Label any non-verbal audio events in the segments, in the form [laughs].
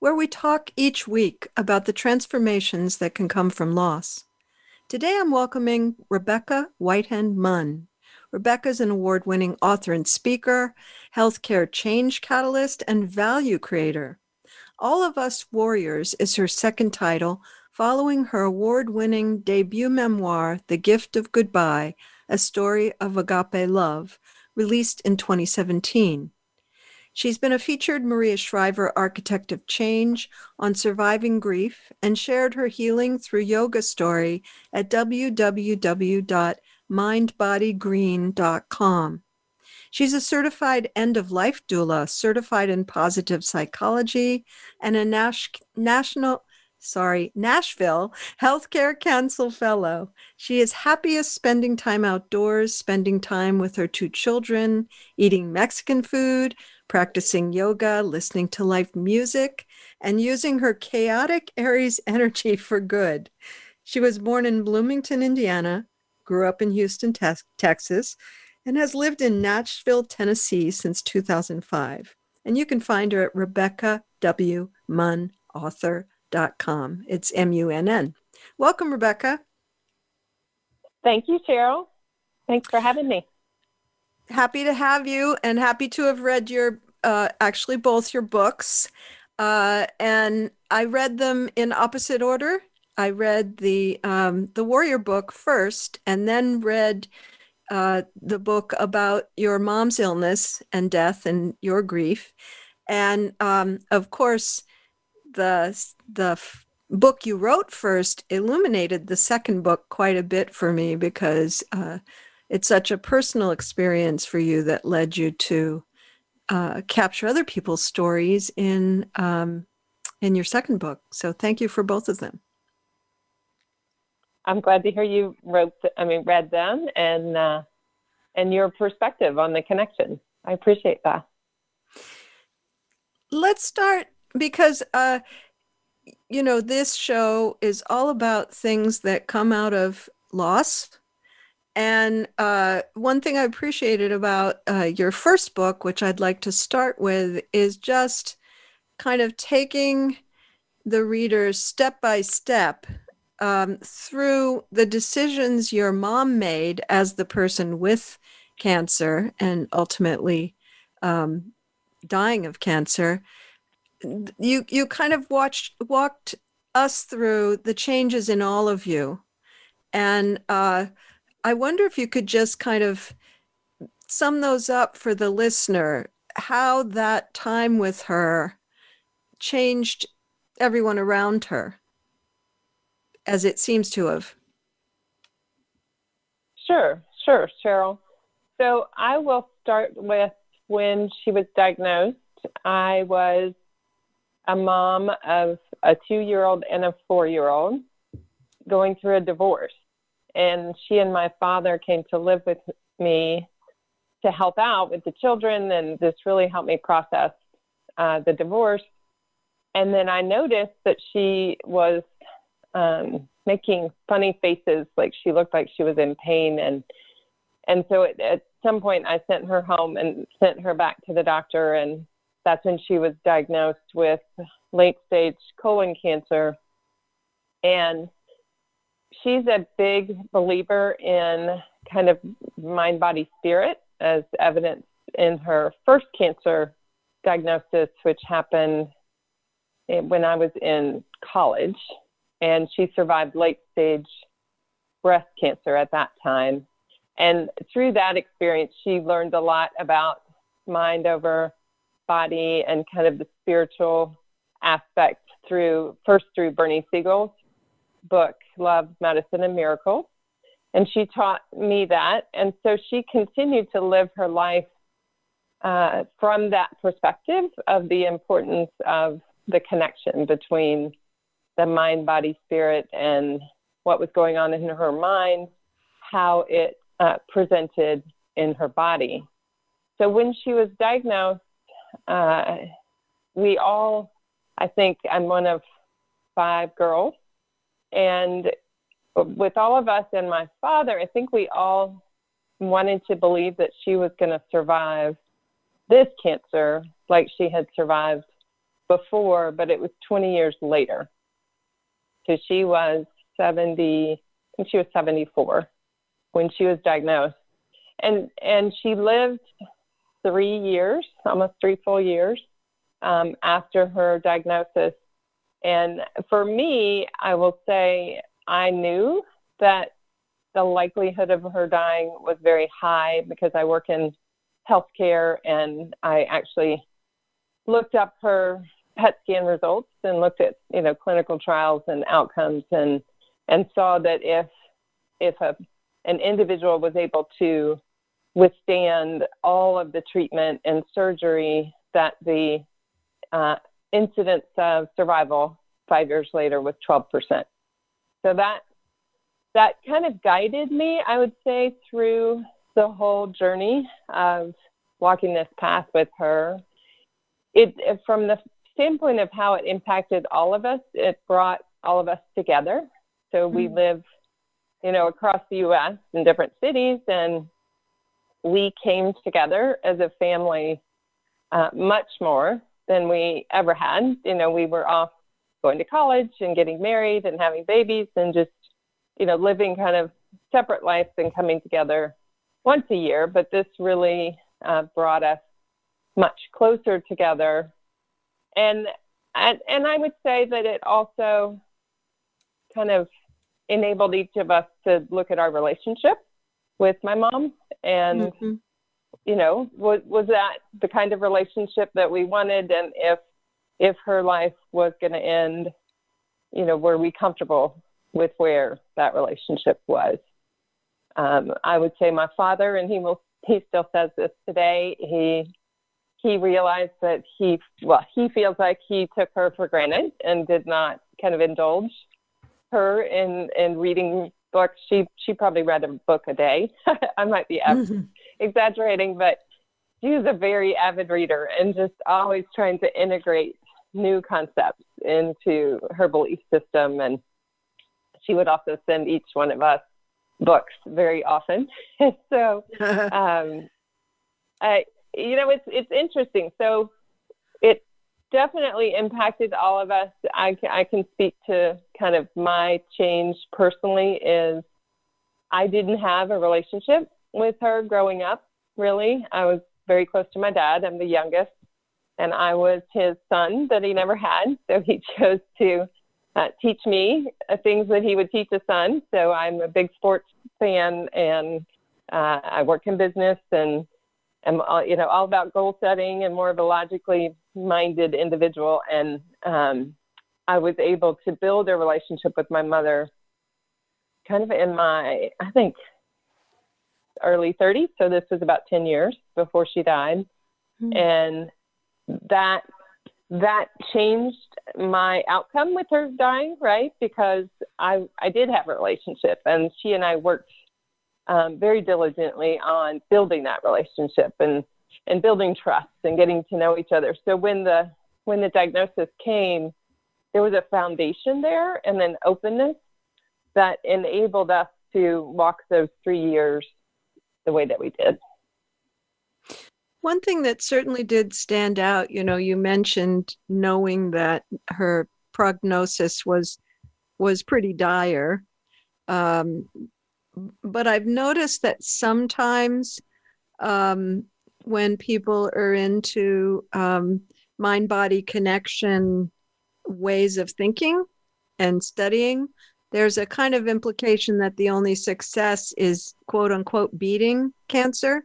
where we talk each week about the transformations that can come from loss. Today I'm welcoming Rebecca Whitehead Munn. Rebecca is an award winning author and speaker, healthcare change catalyst, and value creator. All of Us Warriors is her second title, following her award winning debut memoir, The Gift of Goodbye A Story of Agape Love, released in 2017. She's been a featured Maria Shriver Architect of Change on surviving grief and shared her healing through yoga story at www.mindbodygreen.com. She's a certified end of life doula, certified in positive psychology, and a Nash- national sorry, Nashville Healthcare Council Fellow. She is happiest spending time outdoors, spending time with her two children, eating Mexican food, practicing yoga, listening to live music, and using her chaotic Aries [laughs] energy for good. She was born in Bloomington, Indiana, grew up in Houston, te- Texas, and has lived in Nashville, Tennessee since 2005. And you can find her at Rebecca W. Munn author.com. It's M U N N. Welcome, Rebecca. Thank you, Cheryl. Thanks for having me happy to have you and happy to have read your uh, actually both your books. Uh, and i read them in opposite order. I read the um, the warrior book first and then read uh, the book about your mom's illness and death and your grief. And um, of course the the f- book you wrote first illuminated the second book quite a bit for me because uh, it's such a personal experience for you that led you to uh, capture other people's stories in um, in your second book. So thank you for both of them. I'm glad to hear you wrote. I mean, read them and uh, and your perspective on the connection. I appreciate that. Let's start because uh, you know this show is all about things that come out of loss and uh, one thing I appreciated about uh, your first book, which I'd like to start with, is just kind of taking the reader step by step um, through the decisions your mom made as the person with cancer and ultimately um, dying of cancer. You you kind of watched walked us through the changes in all of you, and uh, I wonder if you could just kind of sum those up for the listener, how that time with her changed everyone around her, as it seems to have. Sure, sure, Cheryl. So I will start with when she was diagnosed. I was a mom of a two year old and a four year old going through a divorce and she and my father came to live with me to help out with the children, and this really helped me process uh, the divorce. And then I noticed that she was um, making funny faces, like she looked like she was in pain, and and so it, at some point I sent her home and sent her back to the doctor, and that's when she was diagnosed with late stage colon cancer. And she's a big believer in kind of mind, body, spirit, as evidenced in her first cancer diagnosis, which happened when I was in college. And she survived late stage breast cancer at that time. And through that experience, she learned a lot about mind over body and kind of the spiritual aspect through first through Bernie Siegel's book, Love, Medicine, and Miracles. And she taught me that. And so she continued to live her life uh, from that perspective of the importance of the connection between the mind, body, spirit, and what was going on in her mind, how it uh, presented in her body. So when she was diagnosed, uh, we all, I think I'm one of five girls, and with all of us and my father, I think we all wanted to believe that she was going to survive this cancer like she had survived before, but it was 20 years later. So she was 70, I think she was 74 when she was diagnosed. And, and she lived three years, almost three full years um, after her diagnosis. And for me, I will say I knew that the likelihood of her dying was very high because I work in healthcare and I actually looked up her PET scan results and looked at you know clinical trials and outcomes and and saw that if if a, an individual was able to withstand all of the treatment and surgery that the uh, incidence of survival five years later was 12%. So that that kind of guided me, I would say, through the whole journey of walking this path with her. It from the standpoint of how it impacted all of us, it brought all of us together. So we mm-hmm. live, you know, across the U.S. in different cities, and we came together as a family uh, much more than we ever had. You know, we were off going to college and getting married and having babies and just, you know, living kind of separate lives and coming together once a year. But this really uh, brought us much closer together. And, and, and I would say that it also kind of enabled each of us to look at our relationship with my mom and mm-hmm. You know was was that the kind of relationship that we wanted and if if her life was going to end you know were we comfortable with where that relationship was um, i would say my father and he will he still says this today he he realized that he well he feels like he took her for granted and did not kind of indulge her in in reading books. She she probably read a book a day. [laughs] I might be mm-hmm. Exaggerating, but she was a very avid reader and just always trying to integrate new concepts into her belief system. And she would also send each one of us books very often. [laughs] so, [laughs] um, I, you know, it's it's interesting. So it definitely impacted all of us. I, I can speak to kind of my change personally is I didn't have a relationship with her growing up, really. I was very close to my dad. I'm the youngest, and I was his son that he never had. [laughs] So he chose to uh, teach me uh, things that he would teach a son. So I'm a big sports fan, and uh, I work in business and am uh, you know all about goal setting and more of a logically minded individual and um, i was able to build a relationship with my mother kind of in my i think early 30s so this was about 10 years before she died mm-hmm. and that that changed my outcome with her dying right because i i did have a relationship and she and i worked um, very diligently on building that relationship and and building trust and getting to know each other. So when the when the diagnosis came, there was a foundation there and an openness that enabled us to walk those three years the way that we did. One thing that certainly did stand out, you know, you mentioned knowing that her prognosis was was pretty dire. Um, but I've noticed that sometimes um, when people are into um, mind body connection ways of thinking and studying, there's a kind of implication that the only success is quote unquote beating cancer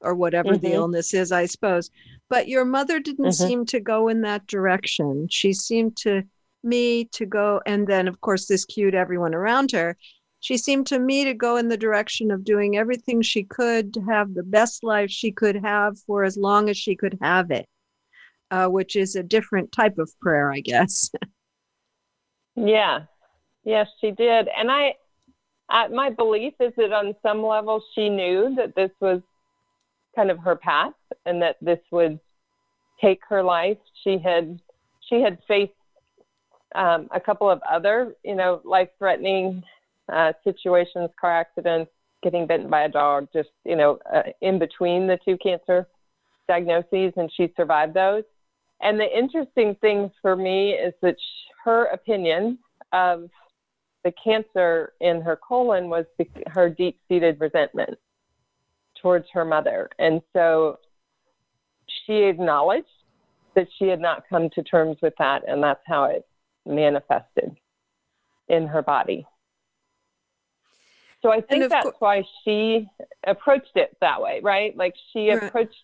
or whatever mm-hmm. the illness is, I suppose. But your mother didn't mm-hmm. seem to go in that direction. She seemed to me to go, and then of course, this cued everyone around her she seemed to me to go in the direction of doing everything she could to have the best life she could have for as long as she could have it, uh, which is a different type of prayer, I guess. [laughs] Yeah, yes, she did. And I, I, my belief is that on some level she knew that this was kind of her path and that this would take her life. She had she had faced um, a couple of other, you know, life-threatening uh, situations, car accidents, getting bitten by a dog, just you know, uh, in between the two cancer diagnoses, and she survived those. And the interesting thing for me is that her opinion of the cancer in her colon was her deep seated resentment towards her mother. And so she acknowledged that she had not come to terms with that, and that's how it manifested in her body. So I think that's co- why she approached it that way, right? Like she right. approached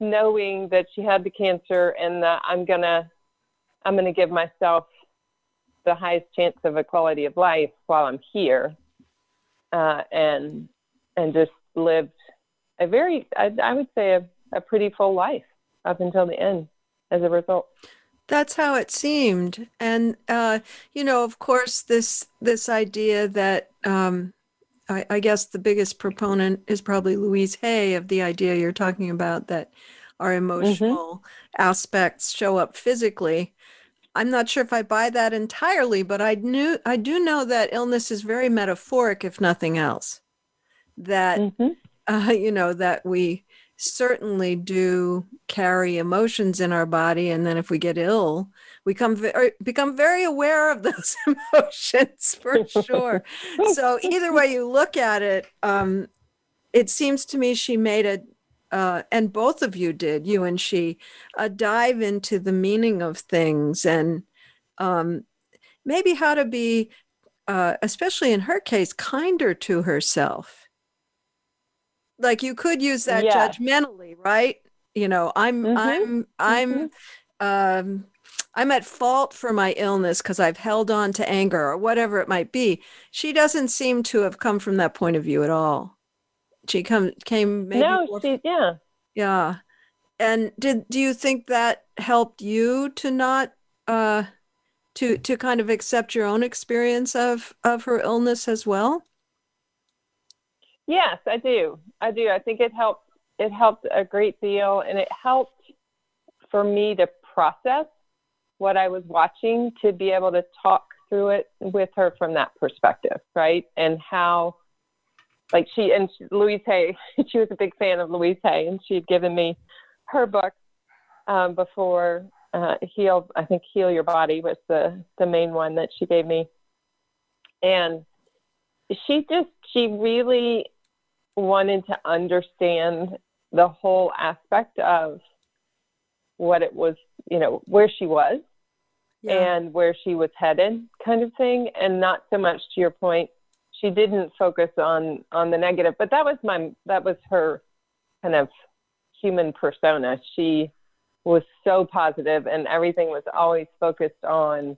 knowing that she had the cancer and that I'm gonna I'm gonna give myself the highest chance of a quality of life while I'm here, uh, and and just lived a very I, I would say a, a pretty full life up until the end as a result. That's how it seemed, and uh, you know, of course, this this idea that um, I, I, guess the biggest proponent is probably Louise Hay of the idea you're talking about that our mm-hmm. emotional mm-hmm. aspects show up physically. I'm not sure if I buy that entirely, but I knew I do know that illness is very metaphoric, if nothing else. That mm-hmm. uh, you know that we certainly do carry emotions in our body, and then if we get ill, we come very, become very aware of [laughs] those emotions for sure. so either way you look at it, um, it seems to me she made a uh, and both of you did, you and she, uh, dive into the meaning of things and um, maybe how to be, uh, especially in her case, kinder to herself. Like you could use that yeah. judgmentally, right? You know, I'm, mm-hmm. I'm, I'm, mm-hmm. um, I'm at fault for my illness because I've held on to anger or whatever it might be. She doesn't seem to have come from that point of view at all. She come came maybe no, she, yeah, yeah. And did do you think that helped you to not uh to to kind of accept your own experience of of her illness as well? Yes, I do. I do. I think it helped. It helped a great deal, and it helped for me to process what I was watching to be able to talk through it with her from that perspective, right? And how like she and Louise Hay, [laughs] she was a big fan of Louise Hay, and she had given me her book um, before uh, Heal. I think Heal Your Body was the the main one that she gave me, and she just she really wanted to understand the whole aspect of what it was, you know, where she was yeah. and where she was headed, kind of thing, and not so much to your point she didn't focus on on the negative but that was my that was her kind of human persona. She was so positive and everything was always focused on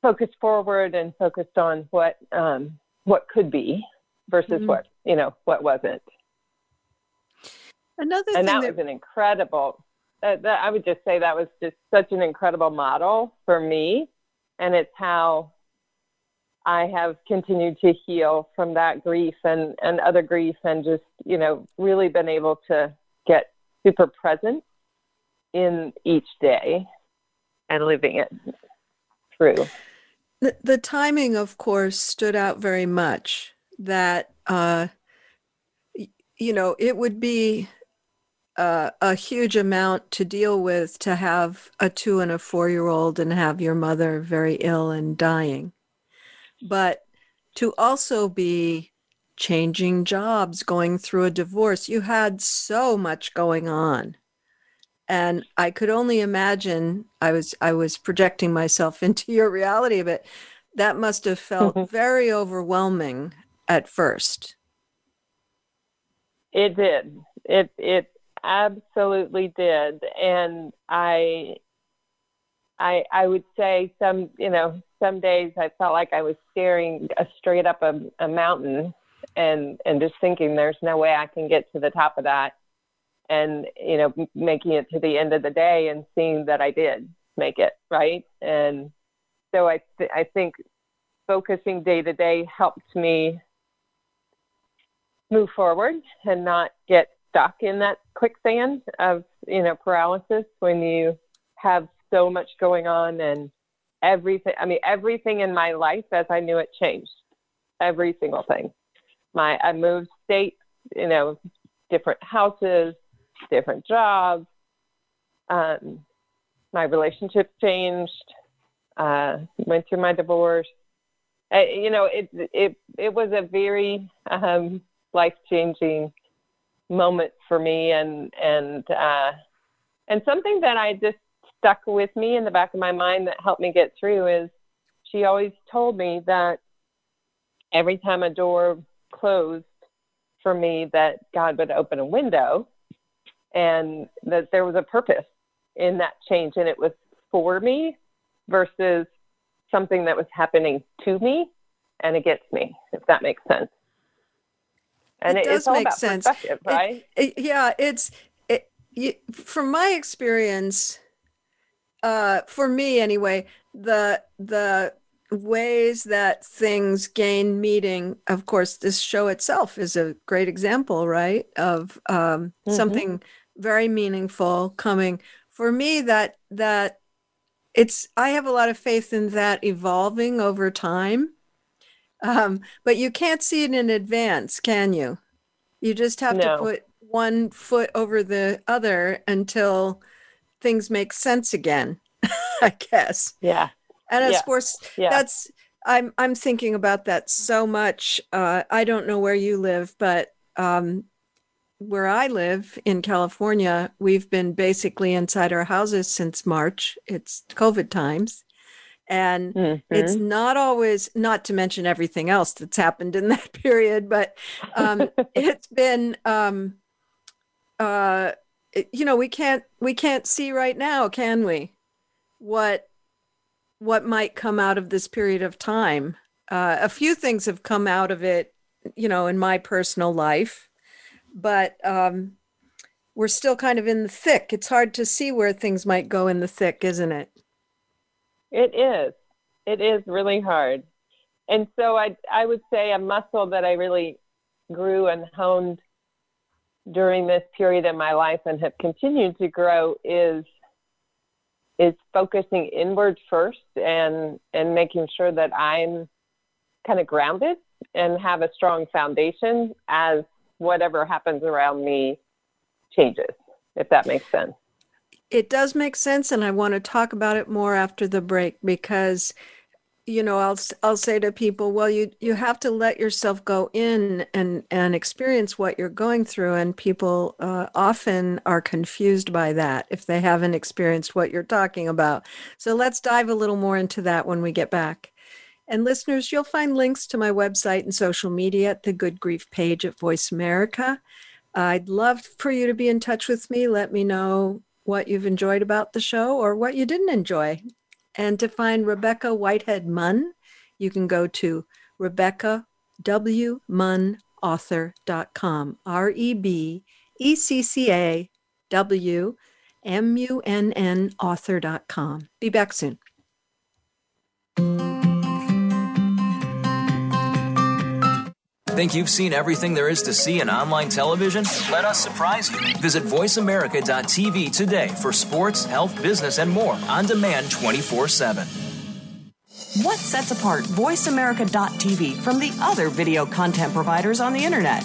focused forward and focused on what um, what could be versus mm-hmm. what you know what wasn't. Another and that, that, was an incredible uh, that, i would just say that was just such an incredible model for me. And it's how I have continued to heal from that grief and, and other grief and just, you know, really been able to get super present in each day and living it through. The, the timing, of course, stood out very much that, uh, you know, it would be uh, a huge amount to deal with to have a two and a four year old and have your mother very ill and dying but to also be changing jobs, going through a divorce. You had so much going on. And I could only imagine I was I was projecting myself [laughs] into your reality of it. That must have felt mm-hmm. [laughs] very overwhelming at first. It did. It it absolutely did. And I I I would say some, you know, some days I felt like I was staring straight up a, a mountain and and just thinking there's no way I can get to the top of that and you know making it to the end of the day and seeing that I did make it right? And so I th- I think focusing day to day helped me move forward and not get stuck in that quicksand of you know paralysis when you have so much going on and everything i mean everything in my life as i knew it changed. Every single thing. My i moved states you know different houses different jobs. Um, my relationship changed. Uh, went through my divorce. Uh, you know it it it was a very um, life changing moment for me and and uh, and something that I just stuck with me in the back of my mind that helped me get through is she always told me that every time a door closed for me that God would open a window and that there was a purpose in that change. And it was for me versus something that was happening to me and against me if that makes sense. And it, it does it's all make about sense. right It- it- yeah it's it, you, from my experience uh for me anyway the the ways that things gain meaning of course this show itself is a great example right of um Mhm. something very meaningful coming. For me that that it's i have a lot of faith in that evolving over time. Um, but you can't see it in advance can you? You just have to put one foot over the other until things make sense again [laughs] i guess. Yeah. And of Yeah. course yeah. that's i'm i'm thinking about that so much. Uh, i don't know where you live but um, where i live in california we've been basically inside our houses since march. It's covid times. And it's Mhm. not always not to mention everything else that's happened in [laughs] that period but um, [laughs] it's been um, uh, you know we can't we can't see right now can we what what might come out of this period of time uh, a few things have come out of it you know in my personal life but um, we're still kind of in the thick it's hard to see where things might go in the thick isn't it It is. It is really hard. And so I I would say a muscle that I really grew and honed during this period in my life and have continued to grow is is focusing inward first and and making sure that I'm kind of grounded and have a strong foundation as whatever happens around me changes, if that makes sense. It does make sense, and I want to talk about it more after the break because, you know, I'll I'll say to people, well, you you have to let yourself go in and and experience what you're going through, and people uh, often are confused by that if they haven't experienced what you're talking about. So let's dive a little more into that when we get back. And listeners, you'll find links to my website and social media at the Good Grief page at Voice America. I'd love for you to be in touch with me. Let me know what you've enjoyed about the show or what you didn't enjoy. And to find Rebecca Whitehead Munn, you can go to Rebecca W. Munn RebeccaWMunnAuthor.com. R E B E C C A W M U N N author.com. Be back soon. Think you've seen everything there is to see in online television? Let us surprise you. Visit VoiceAmerica.tv today for sports, health, business, and more on demand 24 7. What sets apart VoiceAmerica.tv from the other video content providers on the internet?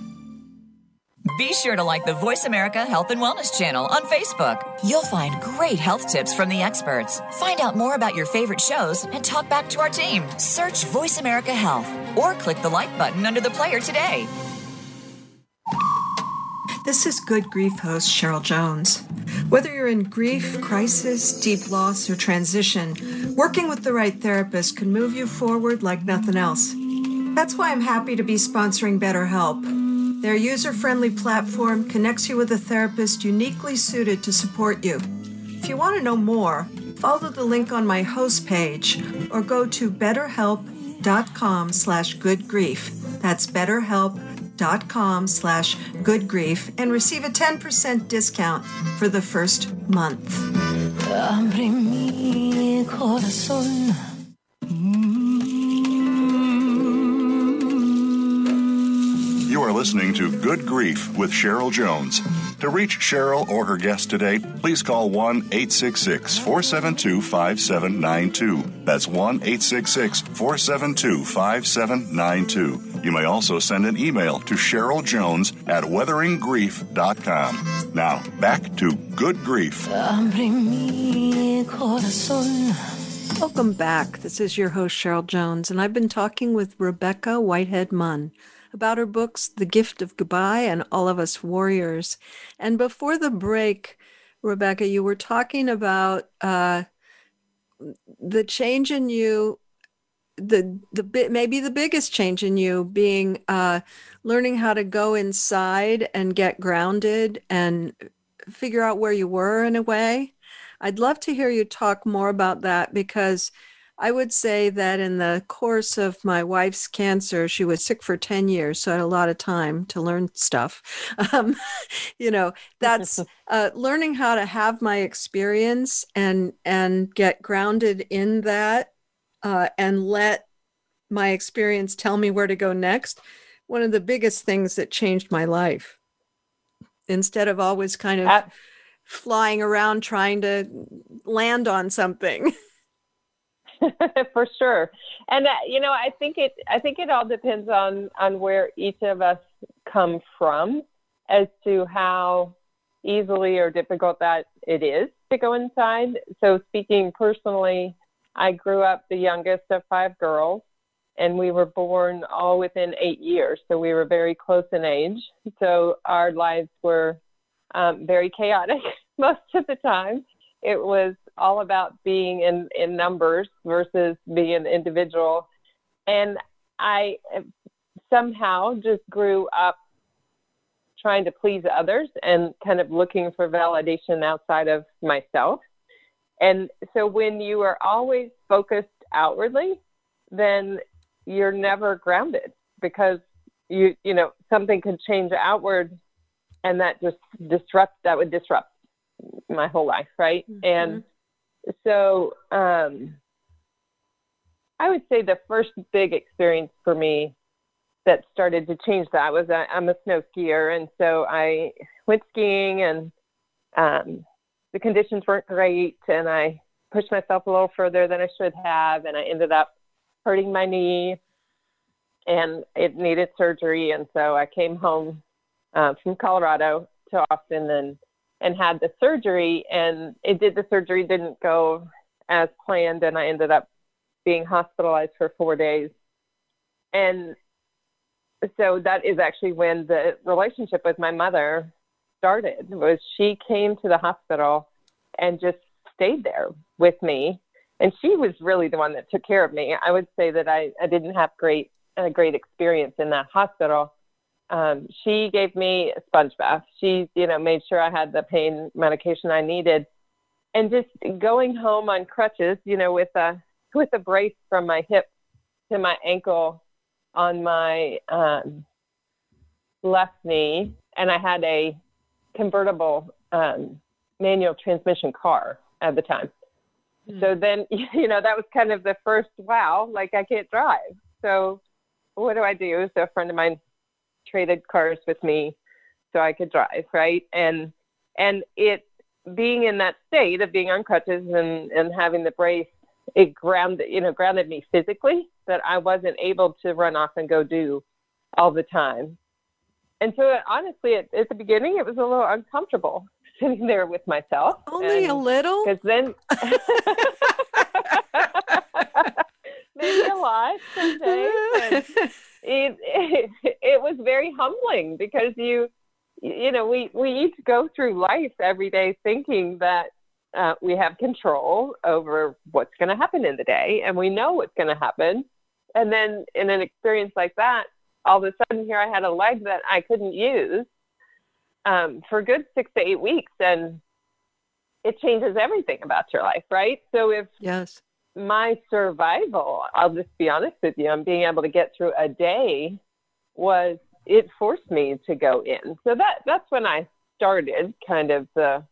Be sure to like the Voice America Health and Wellness channel on Facebook. You'll find great health tips from the experts. Find out more about your favorite shows and talk back to our team. Search Voice America Health or click the like button under the player today. This is Good Grief host Cheryl Jones. Whether you're in grief, crisis, deep loss, or transition, working with the right therapist can move you forward like nothing else. That's why I'm happy to be sponsoring BetterHelp. Their user friendly platform connects you with a therapist uniquely suited to support you. If you want to know more, follow the link on my host page or go to betterhelp.com slash goodgrief. That's betterhelp.com slash goodgrief and receive a 10% discount for the first month. Are listening to Good Grief with Cheryl Jones. To reach Cheryl or her guest today, please call 1 866 472 5792. That's 1 866 472 5792. You may also send an email to Cheryl Jones at weatheringgrief.com. Now, back to Good Grief. Welcome back. This is your host, Cheryl Jones, and I've been talking with Rebecca Whitehead Munn about her books, The Gift of Goodbye and All of Us Warriors. And before the break, Rebecca, you were talking about uh, the change in you, the the bit maybe the biggest change in you being uh, learning how to go inside and get grounded and figure out where you were in a way. I'd love to hear you talk more about that because I would say that in the course of my wife's cancer, she was sick for 10 years, so I had a lot of time to learn stuff. [laughs] Um, you know, that's [laughs] uh, learning how to have my experience and and get grounded in that uh, and let my experience tell me where to go next. One of the biggest things that changed my life. Instead of always kind of flying around trying to land on something. [laughs] [laughs] for sure. And uh, you know i think it i think it all depends on on where each of us come from as to how easily or difficult that it is to go inside. So speaking personally i grew up the youngest of five girls and we were born all within eight years so we were very close in age. So our lives were um, very chaotic [laughs] most of the time. It was all about being in, in numbers versus being an individual. And I somehow just grew up trying to please others and kind of looking for validation outside of myself. And so when you are always focused outwardly, then you're never grounded because you you know something could change outward and that just disrupt that would disrupt my whole life, right? Mm-hmm. And so um, I would say the first big experience for me that started to change that was I, I'm a snow skier, and so I went skiing, and um, the conditions weren't great, and I pushed myself a little further than I should have, and I ended up hurting my knee, and it needed surgery, and so I came home uh, from Colorado to Austin and and had the surgery and it did the surgery didn't go as planned and I ended up being hospitalized for 4 days. And so that is actually when the relationship with my mother started was she came to the hospital and just stayed there with me and she was really the one that took care of me. I would say that I, I didn't have great a great experience in that hospital um, she gave me a sponge bath. She, you know, made sure I had the pain medication I needed, and just going home on crutches, you know, with a [laughs] with a brace from my hip to my ankle on my um, left knee, and I had a convertible um, manual transmission car at the time. Mm. So then, [laughs] you know, that was kind of the first wow, like I can't drive. So what do I do? So a friend of mine traded cars with me so I could drive, right? And and it being in that state of being on crutches and, and having the brace, it grounded you know, grounded me physically that I wasn't able to run off and go do all the time. And so honestly at, at the beginning it was a little uncomfortable [laughs] sitting there with myself. Only a little? Because then [laughs] [laughs] maybe a lot some days. It, [laughs] it was very humbling because you you know we we each go through life every day thinking that uh, we have control over what's going to happen in the day and we know what's going to happen and then in an experience like that all of a sudden here I had a leg that I couldn't use um, for good six to eight weeks. And it changes everything about your life, right? So if yes, my survival, I'll just be honest with you, I'm being able to get through a day was it forced me to go in. So that that's when I started kind of the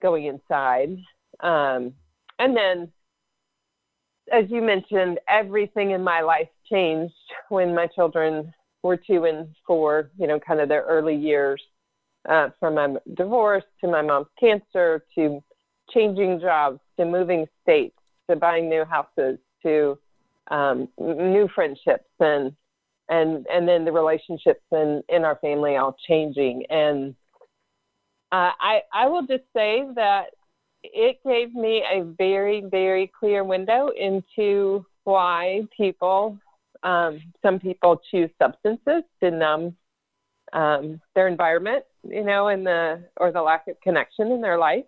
going inside. Um, and then as you mentioned, everything in my life changed when my children were two and four, you know, kind of their early years, uh, from my divorce to my mom's cancer to changing jobs to moving states to buying new houses to um, new friendships and and and then the relationships in in our family all changing and uh, I I will just say that it gave me a very, very clear window into why people, um, some people choose substances to numb um, their environment, you know, and the or the lack of connection in their life.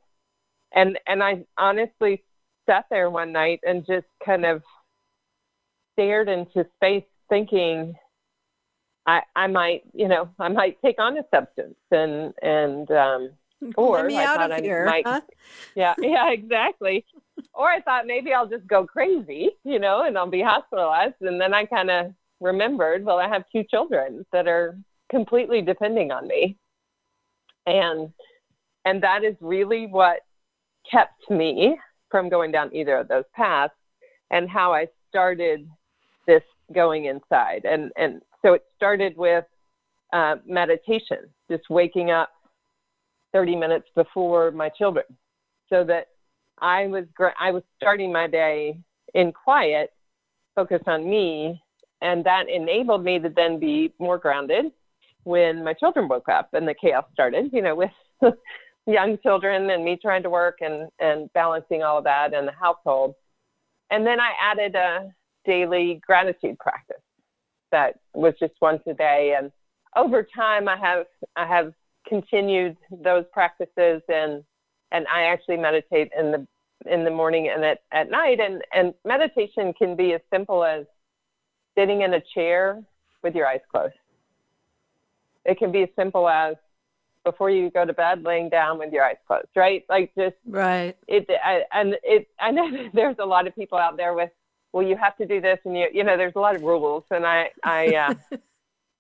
And and I honestly sat there one night and just kind of stared into space, thinking, I I might, you know, I might take on a substance and and um, [laughs] or Let me I out thought of I here, might, huh? yeah, [laughs] yeah, exactly. or I thought maybe I'll just go crazy, you know, and I'll be hospitalized. And then I kind of remembered, well, I have two children that are completely depending on me, and and that is really what kept me from going down either of those paths, and how I started this going inside. And and so it started with uh, meditation, just waking up 30 minutes before my children so that I was I was starting my day in quiet, focused on me, and that enabled me to then be more grounded when my children woke up and the chaos started, you know, with young children and me trying to work and and balancing all of that in the household. And then I added a daily gratitude practice that was just once a day and over time I have I have continued those practices and and I actually meditate in the in the morning and at, at night and and meditation can be as simple as sitting in a chair with your eyes closed. It can be as simple as before you go to bed laying down with your eyes closed, right? Like just Right. it I, and it I know [laughs] there's a lot of people out there with well you have to do this and you you know there's a lot of rules and I I uh, [laughs]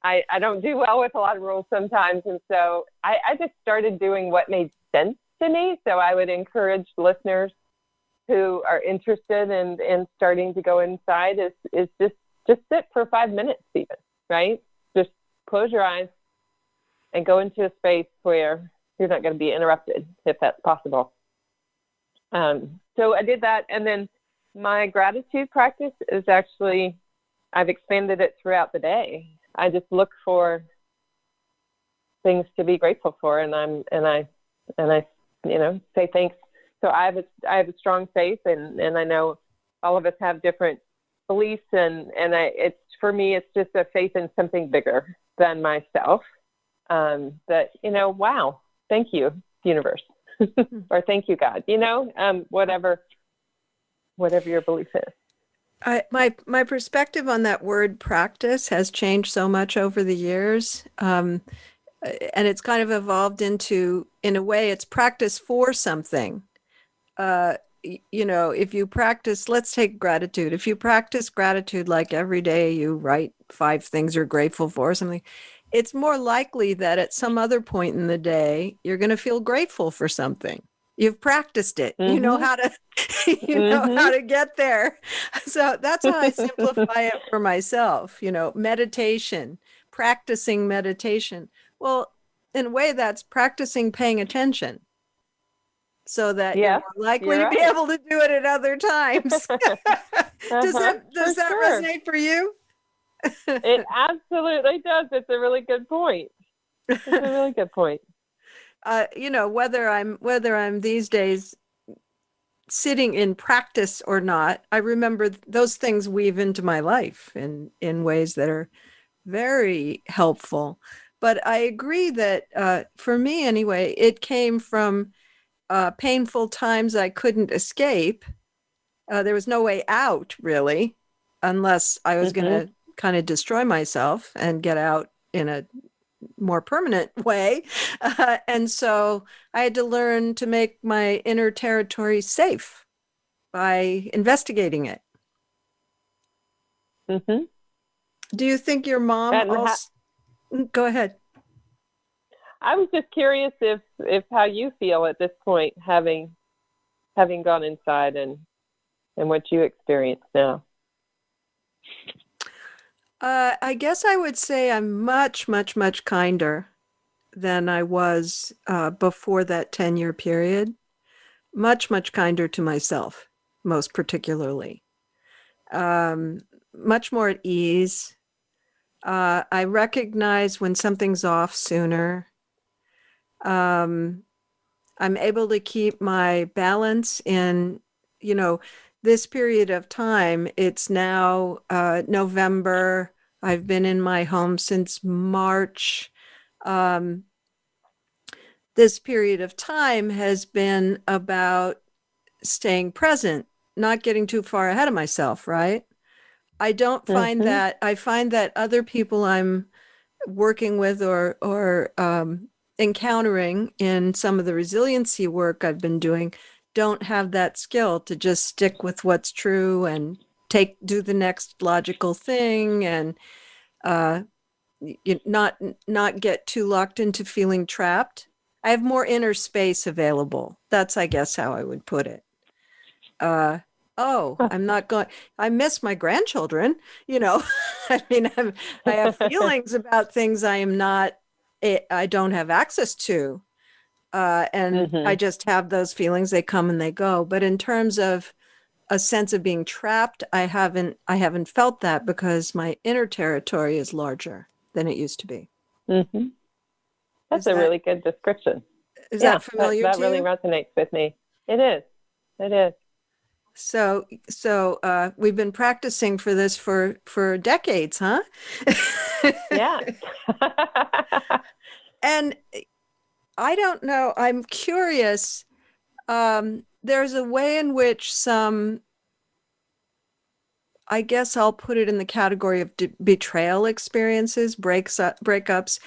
I, I don't do well with a lot of rules sometimes. And so I, I just started doing what made sense to me. So I would encourage listeners who are interested in, in starting to go inside is, is just, just sit for five minutes even, right? Just close your eyes and go into a space where you're not going to be interrupted if that's possible. Um, so I did that. And then my gratitude practice is actually, I've expanded it throughout the day. I just look for things to be grateful for, and I'm and I and I you know say thanks. So I have a I have a strong faith, and and I know all of us have different beliefs, and and I it's for me it's just a faith in something bigger than myself. Um, that you know, wow, thank you, universe, [laughs] or thank you, God. You know, um, whatever whatever your belief is. I, my my perspective on that word practice has changed so much over the years, um, and it's kind of evolved into, in a way, it's practice for something. Uh, you know, if you practice, let's take gratitude. If you practice gratitude like every day, you write five things you're grateful for, or something. It's more likely that at some other point in the day, you're going to feel grateful for something. You've practiced it. You know Mhm. how to [laughs] you know Mhm. how to get there. So that's how i simplify it for myself you know meditation practicing meditation. Well in a way that's practicing paying attention so that Yeah, you're likely you're to be able to do it at other times. [laughs] Does Uh-huh, that does that sure. resonate for you It [laughs] absolutely does. It's a really good point. It's a really good point. [laughs] uh, you know whether i'm whether i'm these days sitting in practice or not i remember th- those things weave into my life in in ways that are very helpful but i agree that uh, for me anyway it came from uh, painful times i couldn't escape uh, there was no way out really unless i was going to kind of destroy myself and get out in a more permanent [laughs] way. Uh, and so I had to learn to make my inner territory safe by investigating it. Mm-hmm. Do you think your mom ha- also? Go ahead. I was just curious if if how you feel at this point, having having gone inside and and what you experience now. Uh, I guess I would say I'm much, much, much kinder than I was uh, before that 10 year period. Much, much kinder to myself, most particularly. Um, much more at ease. Uh, I recognize when something's off sooner. Um, I'm able to keep my balance in, you know, this period of time. It's now uh, November. I've been in my home since March. Um, this period of time has been about staying present, not getting too far ahead of myself, right? I don't find Mhm. that I find that other people I'm working with or or um, encountering in some of the resiliency work I've been doing don't have that skill to just stick with what's true and take do the next logical thing and uh, not not get too locked into feeling trapped. I have more inner space available. That's I guess how I would put it. Uh, oh, I'm not going. I miss my grandchildren. You know, [laughs] I mean, I'm, I have [laughs] feelings about things I am not. eh, I don't have access to, uh, and Mhm. I just have those feelings. They come and they go. But in terms of a sense of being trapped, I haven't. I haven't felt that because my inner territory is larger than it used to be. Mm-hmm. That's Is a that- really good description. Is yeah, that familiar that, to really you? resonates with me. It is. It is. So, so uh, we've been practicing for this for for decades, huh? [laughs] Yeah. [laughs] and I don't know. I'm curious. Um, there's a way in which some, I guess I'll put it in the category of de- betrayal experiences, breaks up, breakups,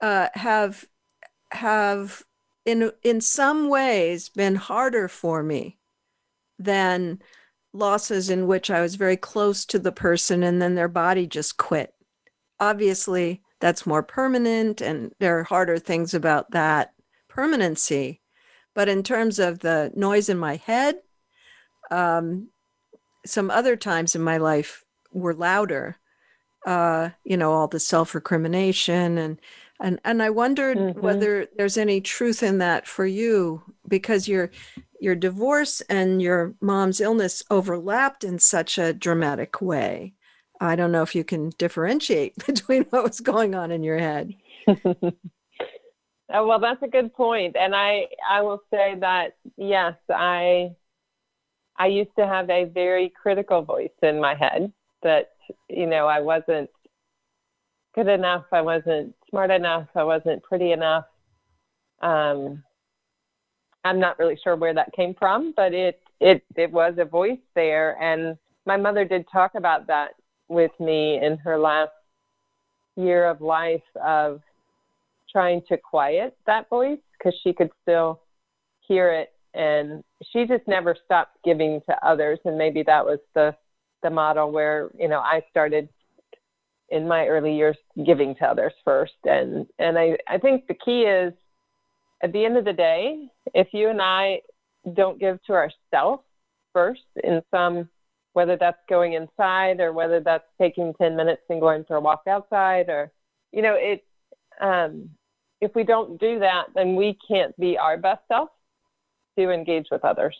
uh, have have in in some ways been harder for me than losses in which I was very close to the person and then their body just quit. Obviously, that's more permanent and there are harder things about that permanency. But in terms of the noise in my head, um, some other times in my life were louder. Uh, you know, all the self-recrimination and and and I wondered Mhm. whether there's any truth in that for you because your your divorce and your mom's illness overlapped in such a dramatic way. I don't know if you can differentiate [laughs] between what was going on in your head. Oh, well, that's a good point, and I I will say that yes, I I used to have a very critical voice in my head that you know I wasn't good enough, I wasn't smart enough, I wasn't pretty enough. Um, I'm not really sure where that came from, but it it it was a voice there, and my mother did talk about that with me in her last year of life of trying to quiet that voice because she could still hear it. And she just never stopped giving to others. And maybe that was the the model where you know I started in my early years giving to others first. And and I I think the key is at the end of the day if you and I don't give to ourselves first in some whether that's going inside or whether that's taking 10 minutes and going for a walk outside or you know it um, if we don't do that then we can't be our best self to engage with others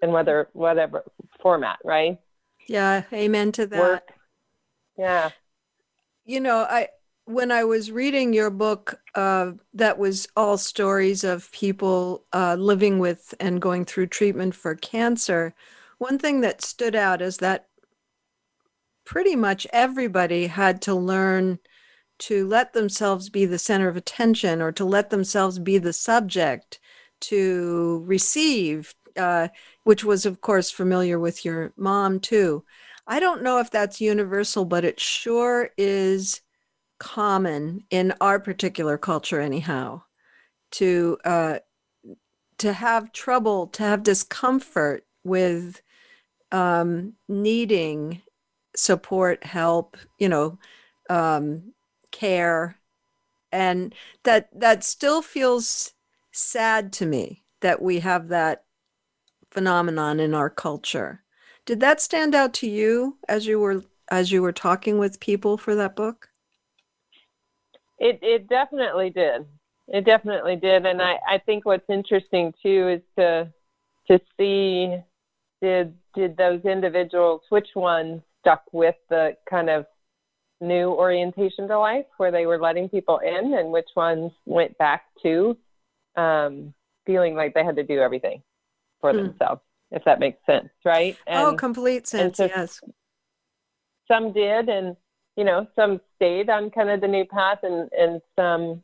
in whether whatever format right Yeah, amen to that. work yeah You know, I when I was reading your book, uh, that was all stories of people uh, living with and going through treatment for cancer. One thing that stood out is that pretty much everybody had to learn to let themselves be the center of attention or to let themselves be the subject to receive, uh, which was, of course, familiar with your mom too. I don't know if that's universal, but it sure is common in our particular culture, anyhow, to uh, to have trouble, to have discomfort with um, needing support, help, you know, um, care, and that that still feels sad to me that we have that phenomenon in our culture. Did that stand out to you as you were as you were talking with people for that book? It it definitely did. It definitely did, and I I think what's interesting too is to to see did did those individuals which ones stuck with the kind of new orientation to life where they were letting people in and which ones went back to um, feeling like they had to do everything for hmm. themselves if that makes sense right? Oh, and, oh complete sense so yes. some did and you know some stayed on kind of the new path and and some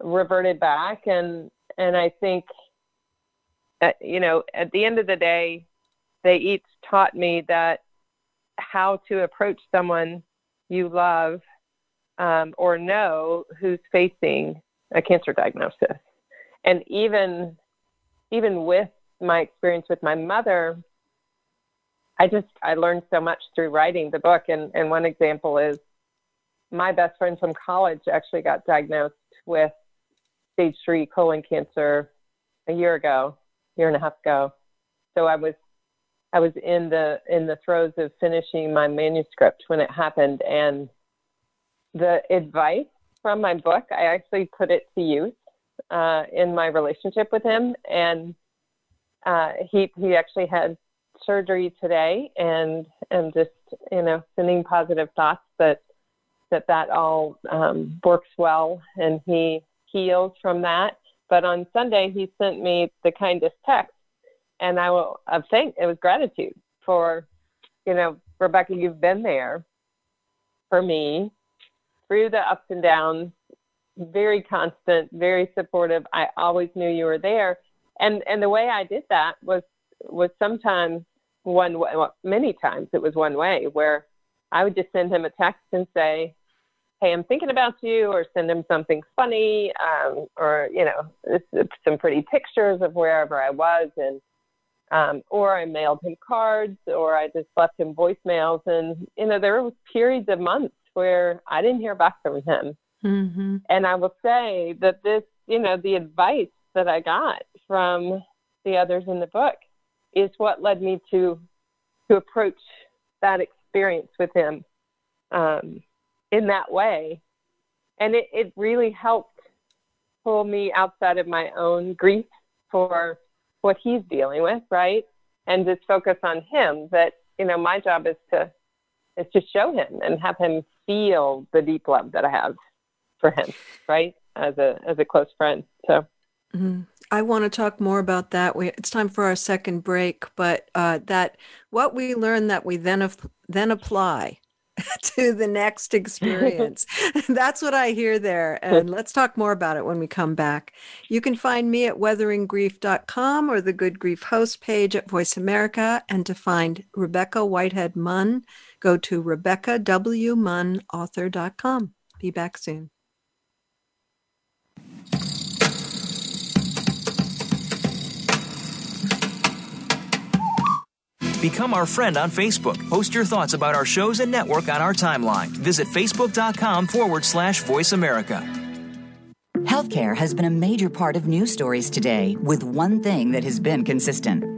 reverted back. And and i think uh, you know at the end of the day they each taught me that how to approach someone you love um, or know who's facing a cancer diagnosis. And even even with my experience with my mother, I just I learned so much through writing the book. And and one example is my best friend from college actually got diagnosed with stage three colon cancer a year ago, year and a half ago. So I was I was in the in the throes of finishing my manuscript when it happened, and the advice from my book, I actually put it to use uh, in my relationship with him, and uh, he he actually had surgery today, and and just you know sending positive thoughts that that that all um, works well, and he heals from that. But on Sunday, he sent me the kindest text and I will I think it was gratitude for, you know, Rebecca, you've been there for me through the ups and downs, very constant, very supportive. I always knew you were there. And and the way I did that was was sometimes one way well, many times it was one way where I would just send him a text and say, Hey, I'm thinking about you, or send him something funny, um, or you know, some pretty pictures of wherever I was, and um, or I mailed him cards, or I just left him voicemails. And you know, there were periods of months where I didn't hear back from him. Mm-hmm. And I will say that this, you know, the advice that I got from the others in the book is what led me to to approach that experience with him um, in that way. And it, it really helped pull me outside of my own grief for what he's dealing with, right? And just focus on him. That you know, my job is to is to show him and have him feel the deep love that I have for him, right? As a as a close friend. So. Mm-hmm. I want to talk more about that. We, it's time for our second break, but uh, that what we learn that we then then apply [laughs] to the next [laughs] experience. [laughs] That's what I hear there. And let's talk more about it when we come back. You can find me at weatheringgrief.com or the Good Grief host page at Voice America. And to find Rebecca Whitehead Munn, go to RebeccaWMunnAuthor.com. Be back soon. Become our friend on Facebook. Post your thoughts about our shows and network on our timeline. Visit facebook.com forward slash voice America. Healthcare has been a major part of news stories today, with one thing that has been consistent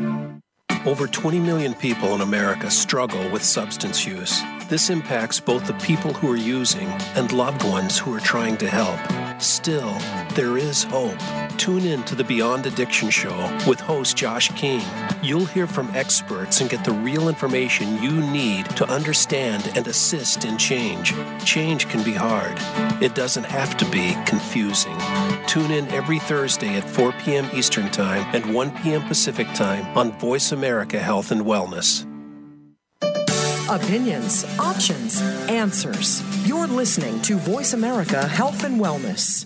Over 20 million people in America struggle with substance use. This impacts both the people who are using and loved ones who are trying to help. Still, there is hope. Tune in to the Beyond Addiction Show with host Josh King. You'll hear from experts and get the real information you need to understand and assist in change. Change can be hard, it doesn't have to be confusing. Tune in every Thursday at 4 p.m. Eastern Time and 1 p.m. Pacific Time on Voice America Health and Wellness. Opinions, options, answers. You're listening to Voice America Health and Wellness.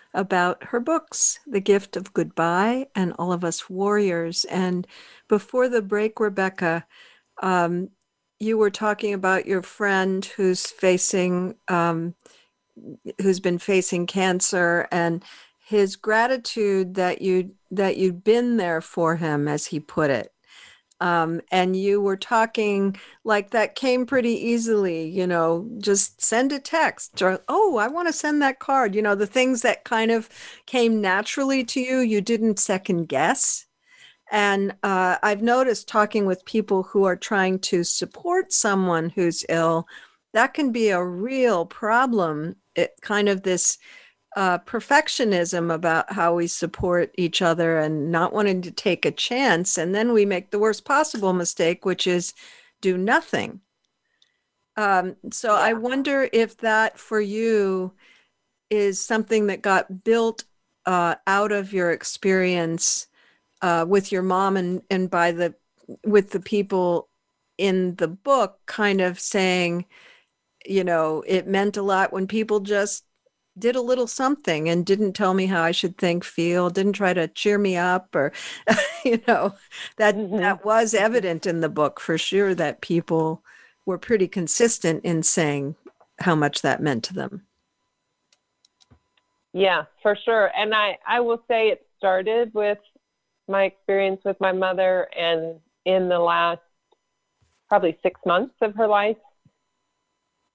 about her books, The Gift of Goodbye and All of Us Warriors. And before the break, Rebecca, um, you were talking about your friend who's facing, um, who's been facing cancer, and his gratitude that you that you'd been there for him, as he put it. Um, and you were talking like that came pretty easily, you know, just send a text or, oh, I want to send that card. You know, the things that kind of came naturally to you, you didn't second guess. And uh, I've noticed talking with people who are trying to support someone who's ill, that can be a real problem. It kind of this uh, perfectionism about how we support each other and not wanting to take a chance. And then we make the worst possible mistake, which is do nothing. Um, so yeah. I wonder if that for you is something that got built uh, out of your experience uh, with your mom and, and by the with the people in the book kind of saying you know it meant a lot when people just did a little something and didn't tell me how I should think, feel, didn't try to cheer me up or [laughs] you know, that mm-hmm. that was evident in the book for sure that people were pretty consistent in saying how much that meant to them. Yeah, for sure. And I I will say it started with my experience with my mother and in the last probably 6 months of her life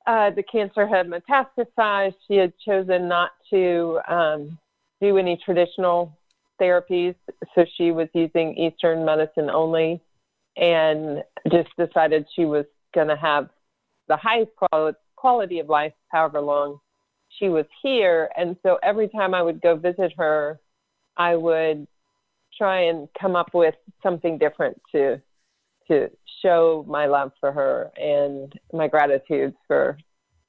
uh, the cancer had metastasized. She had chosen not to um, do any traditional therapies, so she was using Eastern medicine only, and just decided she was going to have the highest quality quality of life, however long she was here. And so every time I would go visit her, I would try and come up with something different to to show my love for her and my gratitude for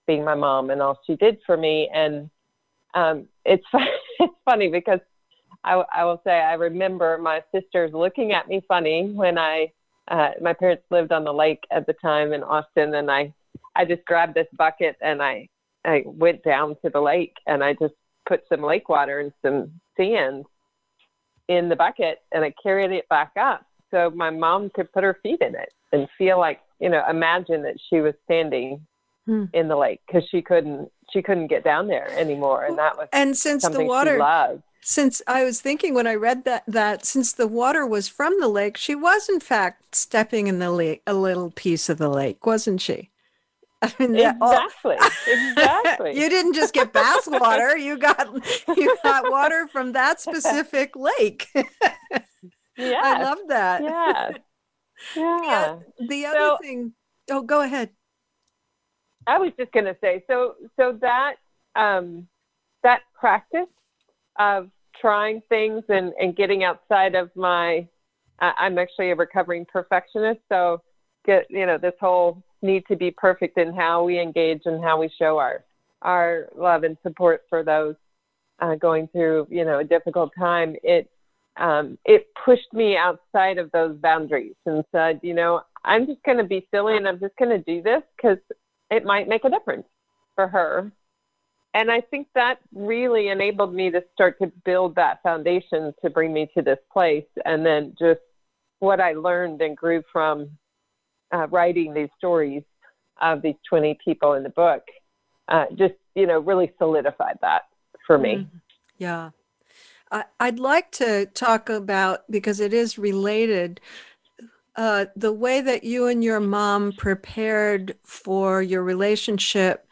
being my mom and all she did for me. And um, it's [laughs] it's funny because I, I will say I remember my sisters looking at me funny when I uh, my parents lived on the lake at the time in Austin, and I I just grabbed this bucket and I I went down to the lake and I just put some lake water and some sand in the bucket and I carried it back up so my mom could put her feet in it and feel like, you know, imagine that she was standing hmm. in the lake because she couldn't she couldn't get down there anymore, and that was and since the water since I was thinking when I read that that since the water was from the lake, she was in fact stepping in the lake, a little piece of the lake, wasn't she? [laughs] I mean, exactly, exactly. [laughs] you didn't just get bath [laughs] water; you got you got water from that specific lake. Yeah, I love that. [laughs] Yeah. Yeah. The, the other so, thing. Oh, go ahead. I was just going to say, so so that um, that practice of trying things and, and getting outside of my, uh, I'm actually a recovering perfectionist, so get you know this whole need to be perfect in how we engage and how we show our our love and support for those uh, going through you know a difficult time. It um, it pushed me outside of those boundaries and said, you know, I'm just going to be silly and I'm just going to do this because it might make a difference for her. And I think that really enabled me to start to build that foundation to bring me to this place. And then just what I learned and grew from uh, writing these stories of these 20 people in the book uh, just, you know, really solidified that for me. Mm, yeah. I, I'd like to talk about, because it is related, uh, the way that you and your mom prepared for your relationship,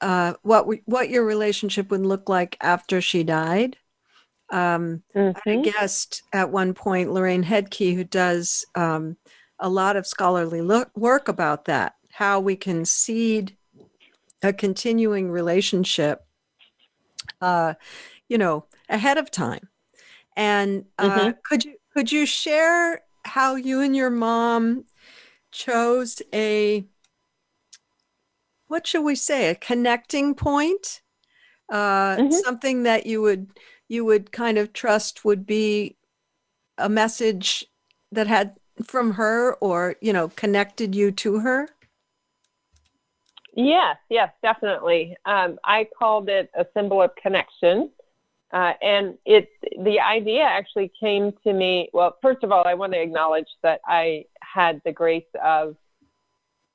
uh, what what your relationship would look like after she died. Um, mm-hmm. I guest at one point, Lorraine Hedtke, who does um, a lot of scholarly look, work about that, how we can seed a continuing relationship, uh, you know, ahead of time. And uh, mm-hmm. could you could you share how you and your mom chose a what should we say a connecting point, uh, mm-hmm. something that you would you would kind of trust would be a message that had from her or you know connected you to her yes yes definitely um, i called it a symbol of connection uh, and it the idea actually came to me well first of all i want to acknowledge that i had the grace of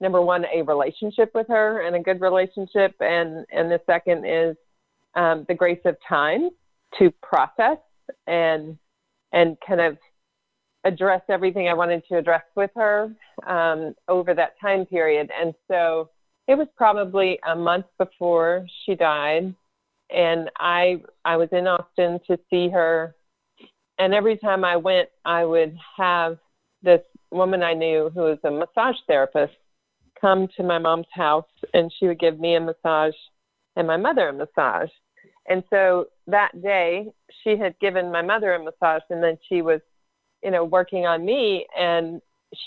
number one a relationship with her and a good relationship and and the second is um, the grace of time to process and and kind of address everything I wanted to address with her um, over that time period. And so it was probably a month before she died, and I I was in Austin to see her. And every time I went, I would have this woman I knew who was a massage therapist come to my mom's house, and she would give me a massage and my mother a massage. And so that day, she had given my mother a massage, and then she was, you know, working on me. And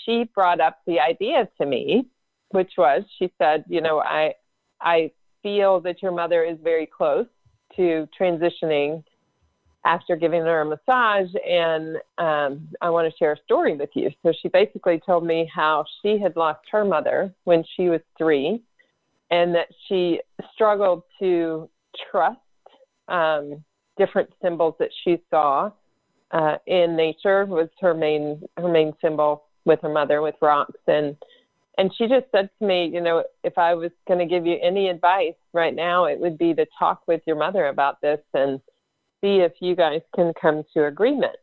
she brought up the idea to me, which was, she said, you know, I, I feel that your mother is very close to transitioning after giving her a massage, and um, I want to share a story with you. So she basically told me how she had lost her mother when she was three, and that she struggled to trust um, different symbols that she saw uh, in nature was her main her main symbol with her mother with rocks and and she just said to me you know if i was going to give you any advice right now it would be to talk with your mother about this and see if you guys can come to agreement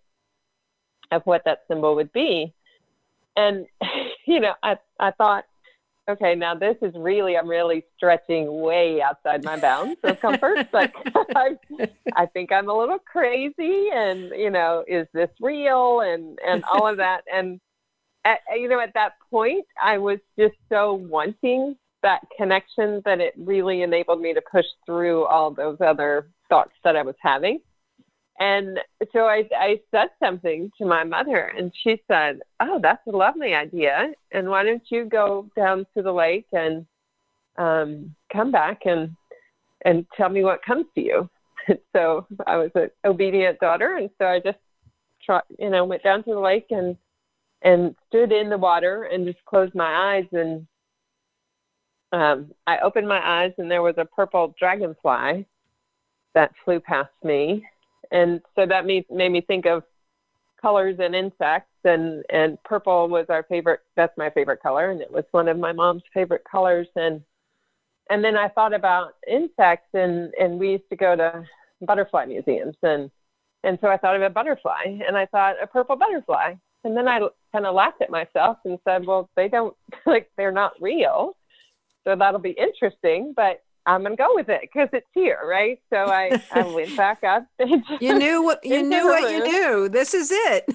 of what that symbol would be and [laughs] you know i i thought okay, now this is really, I'm really stretching way outside my bounds of comfort, [laughs] but [laughs] I, I think I'm a little crazy and, you know, is this real and, and all of that. And, at, you know, at that point, I was just so wanting that connection that it really enabled me to push through all those other thoughts that I was having. And so I, I said something to my mother, and she said, "Oh, that's a lovely idea. And why don't you go down to the lake and um, come back and and tell me what comes to you?" [laughs] So I was an obedient daughter, and so I just, you know, went down to the lake and and stood in the water and just closed my eyes. And um, I opened my eyes and there was a purple dragonfly that flew past me. And so that made, made me think of colors and insects. And and purple was our favorite that's my favorite color. And it was one of my mom's favorite colors. And and then I thought about insects and and we used to go to butterfly museums. And and so I thought of a butterfly and I thought a purple butterfly and then I kind of laughed at myself and said well they don't [laughs] like they're not real so that'll be interesting but I'm gonna go with it because it's here, right? So I, I [laughs] went back up. [laughs] you knew what you knew what you knew. This is it.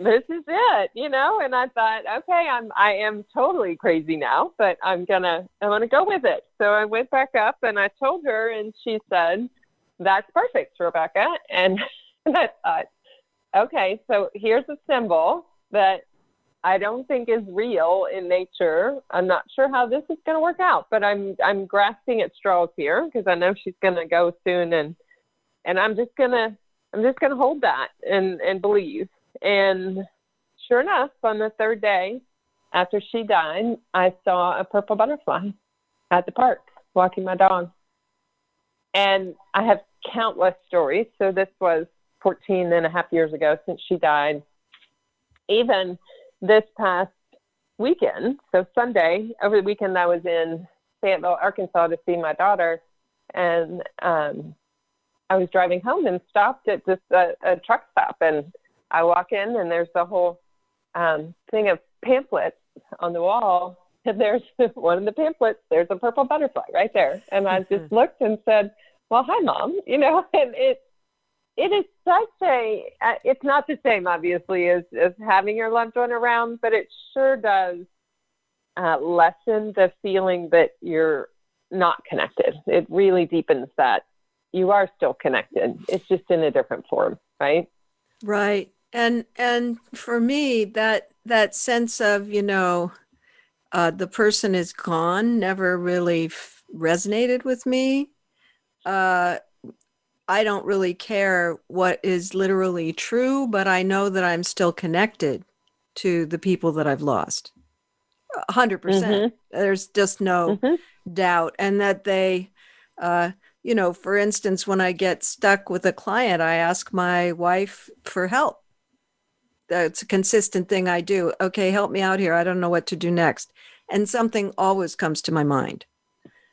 this is it, you know. And I thought, okay, I'm I am totally crazy now, but I'm gonna I'm gonna go with it. So I went back up and I told her, and she said, "That's perfect, Rebecca." And, and I thought, okay, so here's a symbol that I don't think is real in nature. I'm not sure how this is going to work out, but I'm I'm grasping at straws here because I know she's going to go soon, and and I'm just gonna I'm just gonna hold that and and believe. And sure enough, on the third day after she died, I saw a purple butterfly at the park walking my dog, and I have countless stories. So this was 14 and a half years ago since she died. Even this past weekend, so Sunday, over the weekend, I was in Fayetteville, Arkansas to see my daughter. And um, I was driving home and stopped at just uh, a truck stop. And I walk in, and there's a whole um, thing of pamphlets on the wall. And there's [laughs] one of the pamphlets, there's a purple butterfly right there. And I just [laughs] looked and said, Well, hi, mom. You know, [laughs] and it, it is such a uh, it's not the same obviously as, as having your loved one around but it sure does uh, lessen the feeling that you're not connected. It really deepens that you are still connected. It's just in a different form right? Right. And and for me that that sense of you know uh, the person is gone never really f- resonated with me. Uh, I don't really care what is literally true, but I know that I'm still connected to the people that I've lost. 100%. percent mm hmm There's just no mm-hmm. doubt. And that they, uh, you know, for instance, when I get stuck with a client, I ask my wife for help. That's a consistent thing I do. Okay, help me out here. I don't know what to do next. And something always comes to my mind.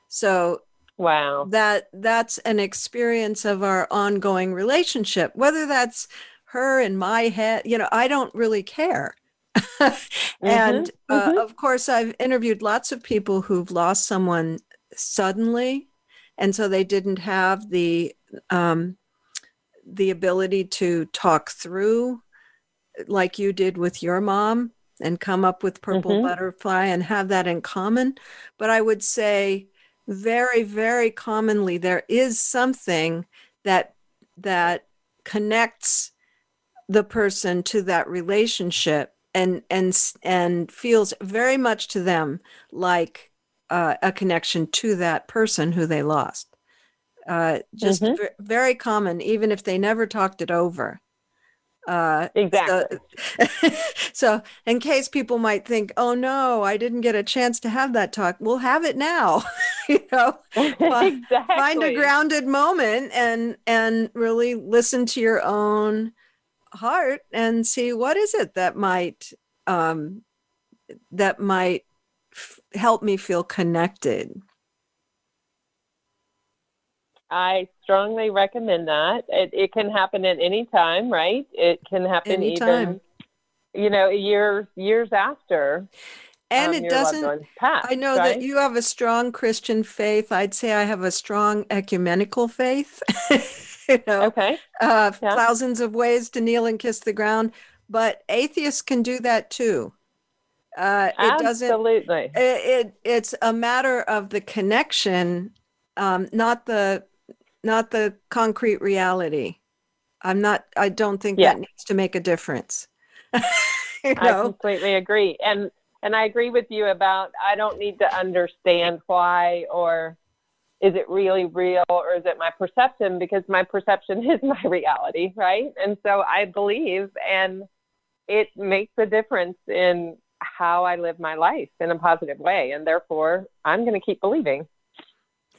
So Wow. That that's an experience of our ongoing relationship. Whether that's her in my head, you know, I don't really care. [laughs] and mm-hmm, uh, mm-hmm. of course, I've interviewed lots of people who've lost someone suddenly, and so they didn't have the um, the ability to talk through like you did with your mom and come up with purple mm-hmm. butterfly and have that in common. But I would say very very commonly there is something that that connects the person to that relationship and and and feels very much to them like uh, a connection to that person who they lost uh, just mm-hmm. v- very common even if they never talked it over uh, exactly. So, [laughs] so, in case people might think, "Oh no, I didn't get a chance to have that talk," we'll have it now. [laughs] you know, [laughs] exactly. find a grounded moment and and really listen to your own heart and see what is it that might um, that might f- help me feel connected. I strongly recommend that. It, it can happen at any time, right? It can happen Anytime. even, you know, years years after. And um, it doesn't. Passed, I know right? that you have a strong Christian faith. I'd say I have a strong ecumenical faith. [laughs] you know, okay. Uh, yeah. Thousands of ways to kneel and kiss the ground, but atheists can do that too. Uh, it Absolutely. doesn't. It, it it's a matter of the connection, um, not the not the concrete reality. I'm not, I don't think yeah. that needs to make a difference. [laughs] you know? I completely agree. And, and I agree with you about I don't need to understand why or is it really real or is it my perception because my perception [laughs] is my reality, right? And so I believe and it makes a difference in how I live my life in a positive way. And therefore, I'm going to keep believing.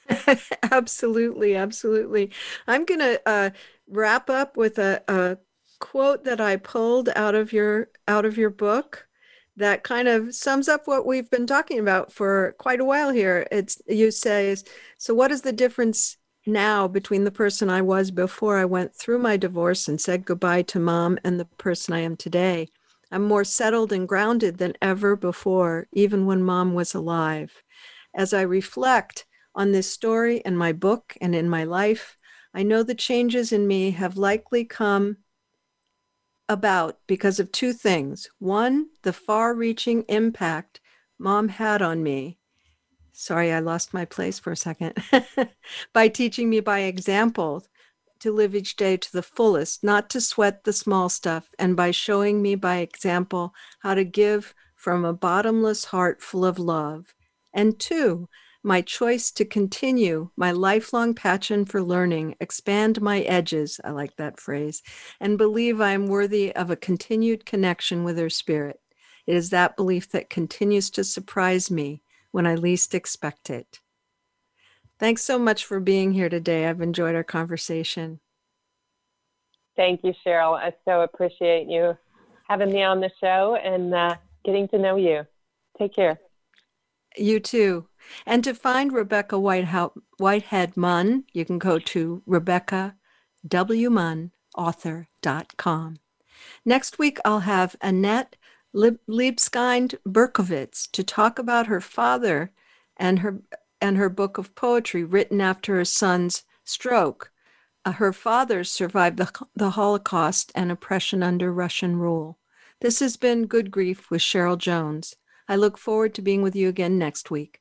[laughs] absolutely, absolutely. I'm going to uh, wrap up with a, a quote that I pulled out of your out of your book that kind of sums up what we've been talking about for quite a while here. It's you say, so what is the difference now between the person I was before I went through my divorce and said goodbye to mom and the person I am today? I'm more settled and grounded than ever before, even when mom was alive. As I reflect, on this story and my book and in my life, I know the changes in me have likely come about because of two things. One, the far reaching impact mom had on me. Sorry, I lost my place for a second. [laughs] by teaching me by example to live each day to the fullest, not to sweat the small stuff, and by showing me by example how to give from a bottomless heart full of love. And two, my choice to continue my lifelong passion for learning, expand my edges, I like that phrase, and believe I am worthy of a continued connection with her spirit. It is that belief that continues to surprise me when I least expect it. Thanks so much for being here today. I've enjoyed our conversation. Thank you, Cheryl. I so appreciate you having me on the show and uh, getting to know you. Take care. You too. And to find Rebecca Whitehead Munn, you can go to RebeccaWMunnAuthor.com. Next week, I'll have Annette Libeskind Berkowitz to talk about her father and her and her book of poetry written after her son's stroke. Uh, her father survived the, the Holocaust and oppression under Russian rule. This has been Good Grief with Cheryl Jones. I look forward to being with you again next week